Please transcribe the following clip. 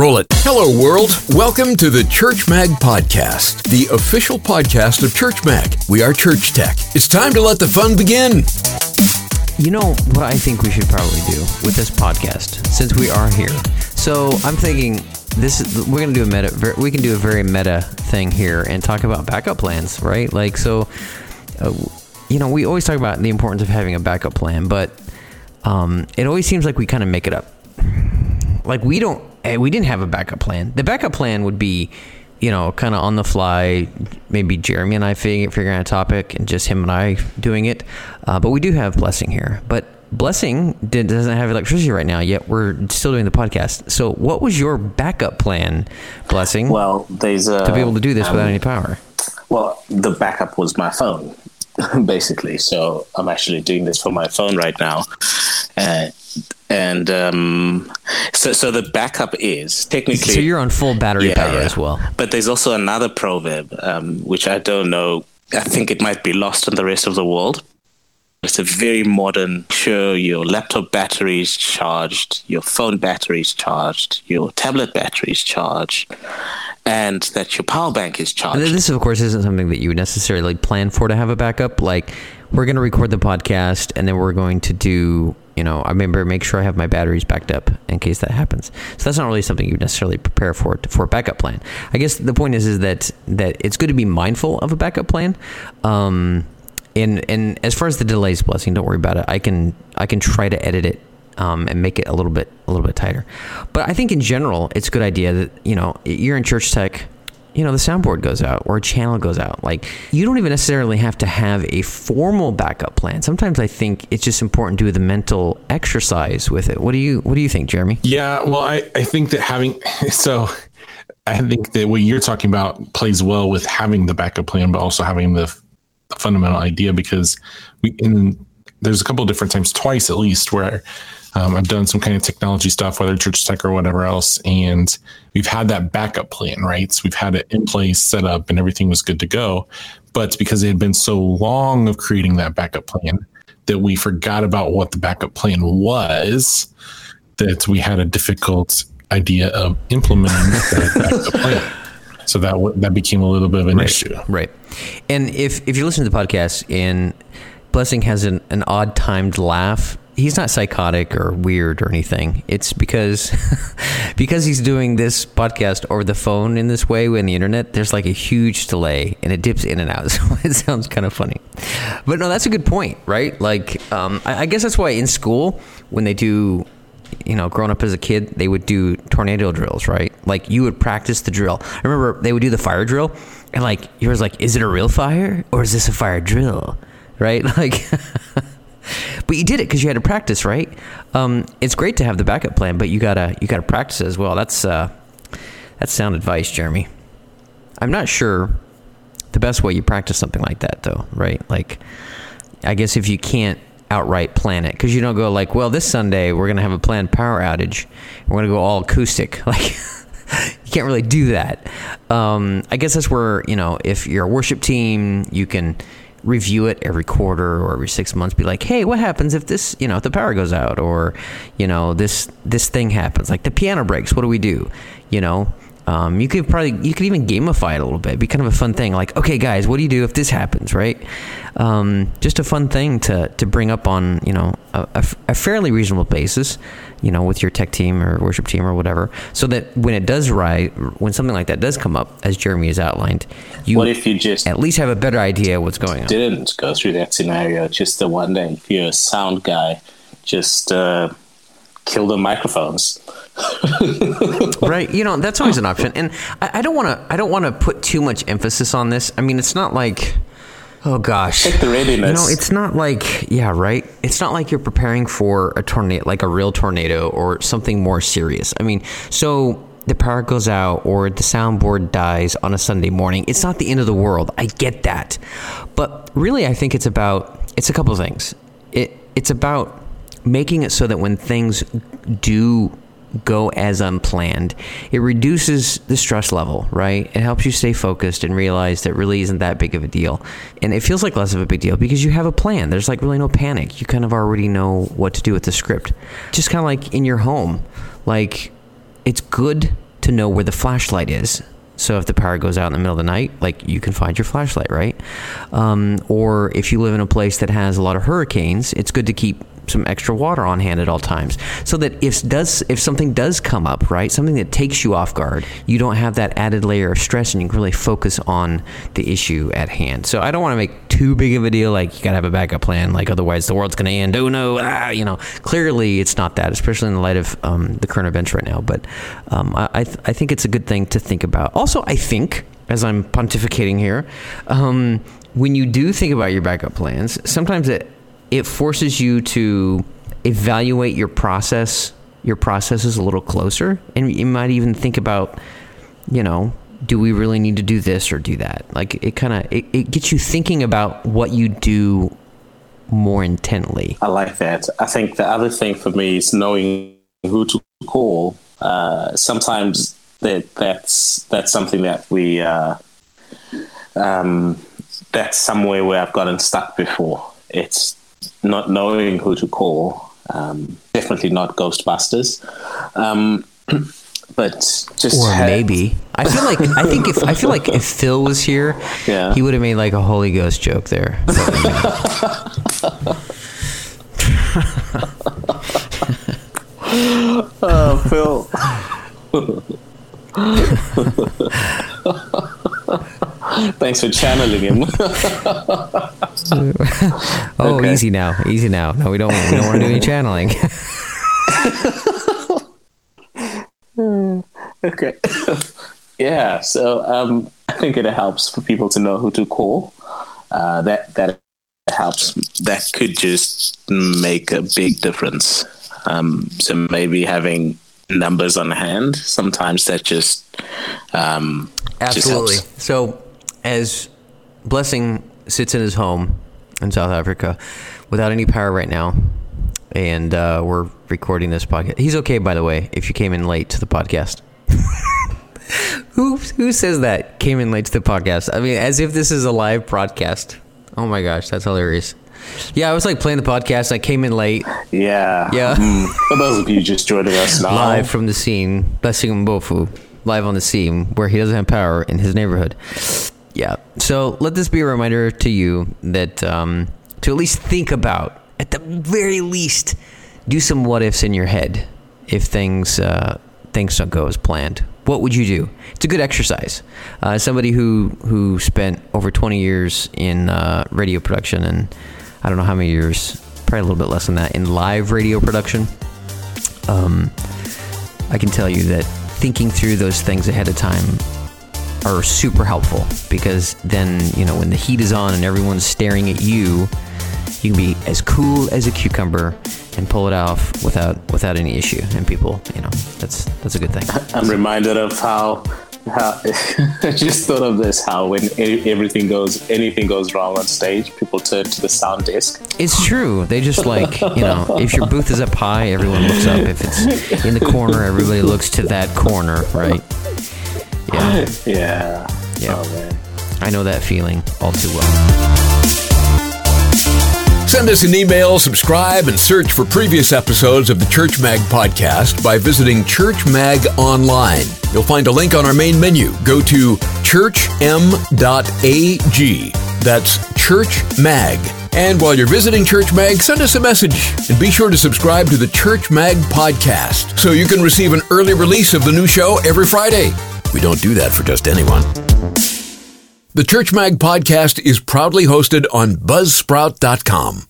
Roll it. Hello, world. Welcome to the Church Mag Podcast, the official podcast of Church Mag. We are Church Tech. It's time to let the fun begin. You know what I think we should probably do with this podcast, since we are here. So I'm thinking this is we're gonna do a meta. We can do a very meta thing here and talk about backup plans, right? Like so, uh, you know, we always talk about the importance of having a backup plan, but um, it always seems like we kind of make it up. Like we don't, we didn't have a backup plan. The backup plan would be, you know, kind of on the fly. Maybe Jeremy and I fig- figuring out a topic, and just him and I doing it. Uh, but we do have blessing here, but. Blessing did, doesn't have electricity right now, yet we're still doing the podcast. So, what was your backup plan, Blessing? Well, there's a, to be able to do this um, without any power. Well, the backup was my phone, basically. So I'm actually doing this from my phone right now, uh, and um, so so the backup is technically. So you're on full battery Yeah, power yeah. as well. But there's also another proverb, um, which I don't know. I think it might be lost in the rest of the world. It's a very modern. Sure, your laptop battery is charged, your phone battery is charged, your tablet battery is charged, and that your power bank is charged. This, of course, isn't something that you would necessarily plan for to have a backup. Like, we're going to record the podcast, and then we're going to do, you know, I remember make sure I have my batteries backed up in case that happens. So that's not really something you necessarily prepare for for a backup plan. I guess the point is is that that it's good to be mindful of a backup plan. Um, and and as far as the delays, blessing, don't worry about it. I can I can try to edit it um, and make it a little bit a little bit tighter. But I think in general, it's a good idea that you know you're in church tech. You know the soundboard goes out or a channel goes out. Like you don't even necessarily have to have a formal backup plan. Sometimes I think it's just important to do the mental exercise with it. What do you What do you think, Jeremy? Yeah, well, I, I think that having so I think that what you're talking about plays well with having the backup plan, but also having the, the fundamental idea because we in there's a couple of different times, twice at least, where um, I've done some kind of technology stuff, whether church tech or whatever else, and we've had that backup plan, right? So we've had it in place, set up, and everything was good to go. But because it had been so long of creating that backup plan that we forgot about what the backup plan was, that we had a difficult idea of implementing that backup plan. So that w- that became a little bit of an issue. Right. And if if you listen to the podcast and Blessing has an, an odd timed laugh, he's not psychotic or weird or anything. It's because because he's doing this podcast over the phone in this way in the internet, there's like a huge delay and it dips in and out. So it sounds kind of funny. But no, that's a good point, right? Like um, I, I guess that's why in school when they do you know, growing up as a kid, they would do tornado drills, right? Like you would practice the drill. I remember they would do the fire drill, and like you was like, is it a real fire or is this a fire drill, right? Like, but you did it because you had to practice, right? Um, it's great to have the backup plan, but you gotta you gotta practice as well. That's uh, that's sound advice, Jeremy. I'm not sure the best way you practice something like that, though, right? Like, I guess if you can't outright plan it, because you don't go like, well, this Sunday we're gonna have a planned power outage. We're gonna go all acoustic, like. you can't really do that. Um, I guess that's where you know if you're a worship team, you can review it every quarter or every six months. Be like, hey, what happens if this, you know, if the power goes out, or you know, this this thing happens, like the piano breaks. What do we do? You know, um, you could probably you could even gamify it a little bit. It'd be kind of a fun thing. Like, okay, guys, what do you do if this happens? Right? Um, just a fun thing to to bring up on you know a, a, a fairly reasonable basis. You know, with your tech team or worship team or whatever, so that when it does rise, when something like that does come up, as Jeremy has outlined, you what if you just at least have a better idea what's going on. didn't go through that scenario? Just the one day, if you're a sound guy, just uh, kill the microphones. right you know that's always an option and i, I don't want to i don't want to put too much emphasis on this. I mean it's not like oh gosh. Check the readiness. you know it's not like yeah right? It's not like you're preparing for a tornado like a real tornado or something more serious. I mean so the power goes out or the soundboard dies on a sunday morning. It's not the end of the world. I get that. But really i think it's about it's a couple of things. It it's about making it so that when things do go as unplanned, it reduces the stress level, right? It helps you stay focused and realize that really isn't that big of a deal. And it feels like less of a big deal because you have a plan. There's like really no panic. You kind of already know what to do with the script. Just kind of like in your home. Like it's good to know where the flashlight is. So if the power goes out in the middle of the night, like you can find your flashlight, right? Um, or if you live in a place that has a lot of hurricanes, it's good to keep some extra water on hand at all times, so that if does if something does come up, right, something that takes you off guard, you don't have that added layer of stress, and you can really focus on the issue at hand. So I don't want to make too big of a deal, like you got to have a backup plan, like otherwise the world's going to end. Oh no, ah, you know, clearly it's not that, especially in the light of um, the current events right now. But um, I I, th- I think it's a good thing to think about. Also, I think as I'm pontificating here. Um, when you do think about your backup plans, sometimes it it forces you to evaluate your process your processes a little closer and you might even think about you know do we really need to do this or do that like it kind of it, it gets you thinking about what you do more intently I like that. I think the other thing for me is knowing who to call. Uh, sometimes that that's that's something that we uh, um, that's somewhere where I've gotten stuck before. It's not knowing who to call. Um, definitely not Ghostbusters. Um, but just or have- maybe i feel like i think if i feel like if phil was here Yeah. he would have made like a holy ghost joke there Oh, Phil. Thanks for channeling him. oh Okay. easy now easy now no we don't we don't want to do any channeling okay. yeah. So um, I think it helps for people to know who to call. Uh, that that helps. That could just make a big difference. Um, so maybe having numbers on hand. Sometimes that just um, just Absolutely. helps. So, as Blessing sits in his home in South Africa without any power right now, and uh, we're recording this podcast. He's okay, by the way, if you came in late to the podcast. who who says that came in late to the podcast? I mean, as if this is a live broadcast. Oh my gosh, that's hilarious. Yeah, I was like playing the podcast. I came in late, Yeah. Yeah. Mm. For those of you just joining us now, live from the scene, Blessing Mbofu, live on the scene where he doesn't have power in his neighborhood. Yeah. So let this be a reminder to you that um, to at least think about, at the very least, do some what ifs in your head if things uh, things don't go as planned. What would you do? It's a good exercise. Uh, somebody who who spent over 20 years in uh, radio production and I don't know how many years, probably a little bit less than that, in live radio production um, I can tell you that thinking through those things ahead of time are super helpful because then, you know, when the heat is on and everyone's staring at you, you can be as cool as a cucumber and pull it off without without any issue. And people, you know, that's that's a good thing. I'm reminded of how how I just thought of this how when everything goes anything goes wrong on stage, people turn to the sound desk. It's true. They just like, you know, if your booth is up high, everyone looks up. If it's in the corner, everybody looks to that corner, right? Yeah. Yeah. Yeah. Oh man. I know that feeling all too well. Send us an email, subscribe, and search for previous episodes of the Church Mag podcast by visiting Church Mag online. You'll find a link on our main menu. Go to churchm.ag. That's Church Mag. And while you're visiting Church Mag, send us a message and be sure to subscribe to the Church Mag podcast so you can receive an early release of the new show every Friday. We don't do that for just anyone. The Church Mag podcast is proudly hosted on Buzzsprout.com.